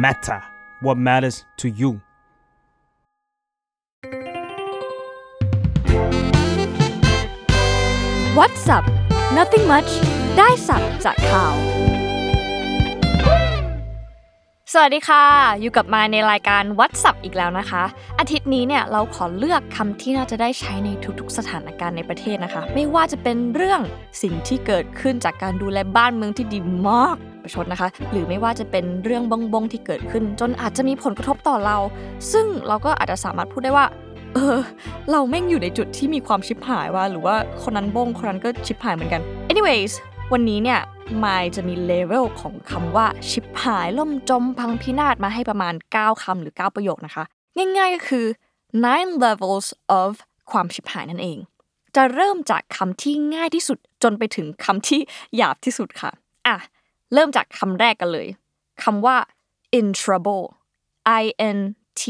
matter what matters to you What's up Nothing much ได้สับจากข่าว สวัสดีค่ะ อยู่กับมาในรายการ What's up อีกแล้วนะคะ อาทิตย์นี้เนี่ยเราขอเลือกคำที่น่าจะได้ใช้ในทุกๆ สถานการณ์ในประเทศนะคะ ไม่ว่าจะเป็นเรื่องสิ่งที่เกิดขึ้นจากการดูแลบ้านเมืองที่ดีมาก ประชดนะคะ หรือไม่ว่าจะเป็นเรื่องบงบงๆที่เกิดขึ้น จนอาจจะมีผลกระทบต่อเรา ซึ่งเราก็อาจจะสามารถพูดได้ว่า เออ เราแม่งอยู่ในจุดที่มีความชิบหายว่า หรือว่าคนนั้นบงคนนั้นก็ชิบหายเหมือนกัน anyways วันนี้เนี่ยมายจะมีเลเวลของคำว่าชิบหายล่มจมพังพินาศมาให้ประมาณ 9คำหรือ 9 ประโยคนะคะ ง่ายๆก็คือ nine levels of ความชิบหายนั่นเอง จะเริ่มจากคำที่ง่ายที่สุดจนไปถึงคำที่หยาบที่สุดค่ะ อะ เริ่มจากคำแรกกันเลยคำว่า in trouble I N T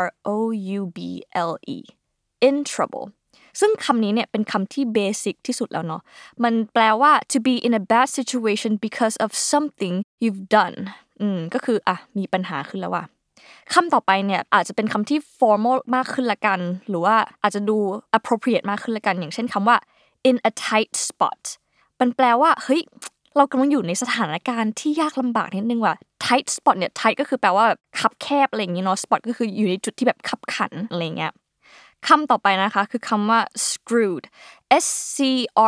R O U B L E in trouble ซึ่งคำนี้เนี่ยเป็นคำที่เบสิกที่สุดแล้วเนาะ มันแปลว่า to be in a bad situation because of something you've done อืมก็คืออะมีปัญหาขึ้นแล้วว่ะคำต่อไปเนี่ยอาจจะเป็นคำที่ formal มากขึ้นละกัน หรือว่าอาจจะดู appropriate มากขึ้นละกัน อย่างเช่นคำว่า in a tight spot มันแปลว่าเฮ้ย เรากำลังอยู่ในสถานการณ์ที่ยากลำบากนิดนึงว่ะ tight spot เนี่ย tight ก็คือแปลว่าแบบคับแคบอะไรอย่างงี้เนาะ spot ก็คืออยู่ในจุดที่แบบคับขันอะไรเงี้ยคำต่อไปนะคะคือคำว่า screwed S C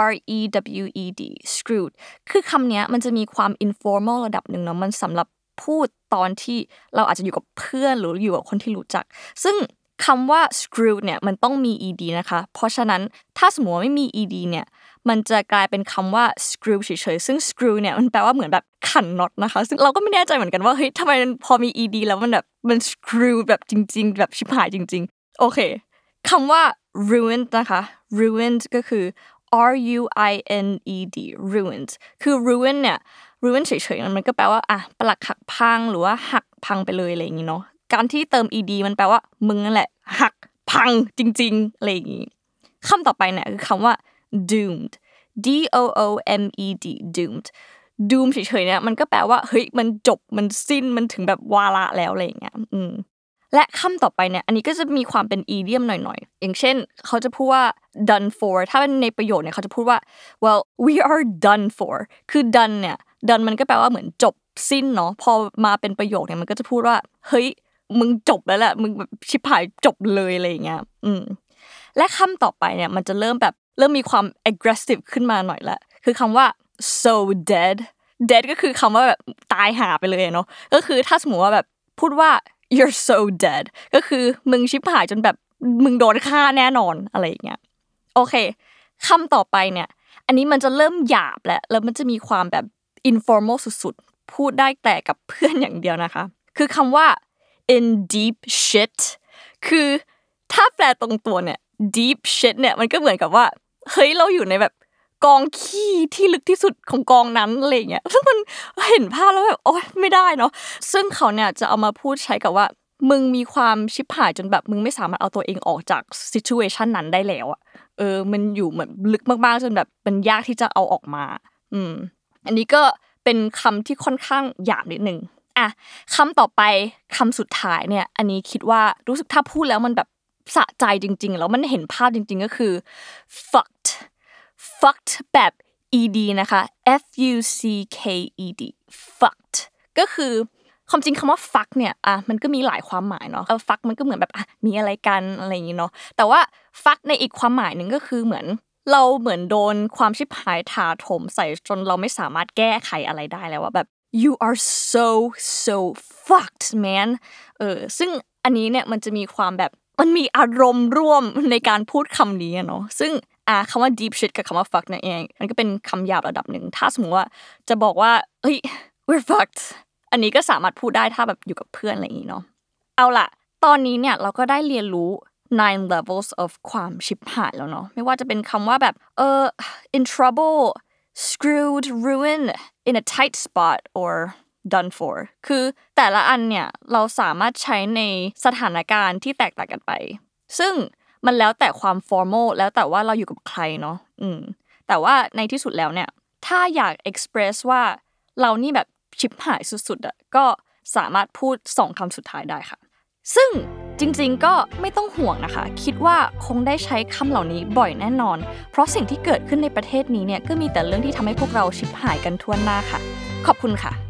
R E W E D screwed คือคำเนี้ยมันจะมีความ informal ระดับหนึ่งเนาะมันสำหรับพูดตอนที่เราอาจจะอยู่กับเพื่อนหรืออยู่กับคนที่รู้จัก ซึ่งคำว่า screwed เนี่ยมันต้องมี ed นะคะ เพราะฉะนั้นถ้าสมมติว่าไม่มี ed เนี่ย มันจะกลายเป็นคำว่า screw เฉยๆซึ่ง screw เนี่ยมันแปลว่าเหมือนแบบขันน็อตนะคะ ซึ่งเราก็ไม่แน่ใจเหมือนกันว่าเฮ้ยทำไมพอมี ed แล้วมันแบบมัน screw แบบจริง ๆ แบบชิบหายจริง ๆ โอเคคำว่า ruined นะคะ ruined ก็คือ R U I N E D ruined คือ ruin เนี่ย ruin เฉยๆมันก็แปลว่าอะปลักหักพังหรือว่าหักพังไปเลยอะไรอย่างงี้เนาะการที่เติม ed มันแปลว่ามึงนั่นแหละหักพังจริงๆอะไรอย่างงี้คำต่อไปเนี่ยคือคำว่า doomed D O O M E D doomed doom เฉยๆเนี่ยมันก็แปลว่าเฮ้ยมันจบมันสิ้นมันถึงแบบวาระแล้วอะไรอย่างเงี้ยอืมและคำต่อไปเนี่ยอันนี้ก็จะมีความเป็น idiom หน่อยๆ อย่างเช่น เขาจะพูดว่า done for ถ้าเป็นในประโยคเนี่ยเขาจะพูดว่า well we are done for คือ done เนี่ย done มันก็แปลว่าเหมือนจบสิ้นเนาะพอมาเป็นประโยคเนี่ยมันก็จะพูดว่า เฮ้ยมึงจบแล้วแหละมึงแบบชิบหายจบเลยอะไรอย่างเงี้ยอืม และคำต่อไปเนี่ยมันจะเริ่มแบบเริ่มมีความ aggressive ขึ้นมาหน่อยละคือคำว่า so dead dead ก็คือคำว่าแบบตายหาไปเลยเนาะก็คือถ้าสมมติว่าแบบพูดว่า you're so dead ก็คือมึงชิบหายจนแบบมึงโดนฆ่าแน่นอนอะไรอย่างเงี้ยโอเคคำต่อไปเนี่ย อันนี้มันจะเริ่มหยาบแล้วแล้วมันจะมีความแบบ informal สุดๆ พูดได้แต่กับเพื่อนอย่างเดียวนะคะ คือคำว่า in deep shit คือถ้าแปลตรงตัวเนี่ย deep shit เนี่ยมันก็เหมือนกับว่าเฮ้ยเราอยู่ในแบบกองขี้ที่ลึกที่สุดของกองนั้นอะไรเงี้ยซึ่งมันเห็นภาพแล้วแบบโอ๊ยไม่ได้เนาะซึ่งเขาเนี่ยจะเอามาพูดใช้กับว่า มึงมีความชิบหายจนแบบมึงไม่สามารถเอาตัวเองออกจากซิทูเอชันนั้นได้แล้วอะเออ มันอยู่เหมือนลึกมากๆจนแบบมันยากที่จะเอาออกมา อืม อันนี้ก็เป็นคำที่ค่อนข้างหยาบนิดนึงอะคำต่อไปคำสุดท้ายเนี่ย อันนี้คิดว่ารู้สึกถ้าพูดแล้วมันแบบ สะใจจริง ๆ แล้วมันเห็นภาพจริง ๆ ก็คือ fucked fucked แบบ ed นะคะ f u c k e d fucked ก็คือความจริงคำว่า fuck เนี่ยอะมันก็มีหลายความหมายเนาะ fuck มันก็เหมือนแบบอะมีอะไรกันอะไรอย่างงี้เนาะแต่ว่า fuck ในอีกความหมายหนึ่งก็คือเหมือนเราเหมือนโดนความชิบหายถาโถมใส่จนเราไม่สามารถแก้ไขอะไรได้แล้วว่าแบบ you are so so fucked man เออซึ่งอันนี้เนี่ยมันจะมีความแบบ มันมีอารมณ์ร่วมในการพูดคำนี้เนาะซึ่งอ่าคำว่า deep shit กับคำว่า fuck นี่ยเอง มันก็เป็นคำหยาบระดับหนึ่ง ถ้าสมมติว่าจะบอกว่าเฮ้ย we're fucked อันนี้ก็สามารถพูดได้ถ้าแบบอยู่กับเพื่อนอะไรอย่างนี้เนาะเอาล่ะ ตอนนี้เนี่ยเราก็ได้เรียนรู้ nine levels of ความชิบหายแล้วเนาะไม่ว่าจะเป็นคำว่าแบบเออ in trouble screwed ruined in a tight spot or done for คือแต่ละอันเนี่ยเราสามารถใช้ในสถานการณ์ที่แตกต่างกันไป ซึ่งมันแล้วแต่ความ formal แล้วแต่ว่าเราอยู่กับใครเนาะอืมแต่ว่าในที่สุดแล้วเนี่ยถ้าอยาก express ว่าเรานี่แบบชิบหายสุดๆอะก็สามารถพูดสองคำสุดท้ายได้ค่ะ ซึ่งจริงๆก็ไม่ต้องห่วงนะคะ คิดว่าคงได้ใช้คำเหล่านี้บ่อยแน่นอน เพราะสิ่งที่เกิดขึ้นในประเทศนี้เนี่ยก็มีแต่เรื่องที่ทำให้พวกเราชิบหายกันทั่วหน้าค่ะ ขอบคุณค่ะ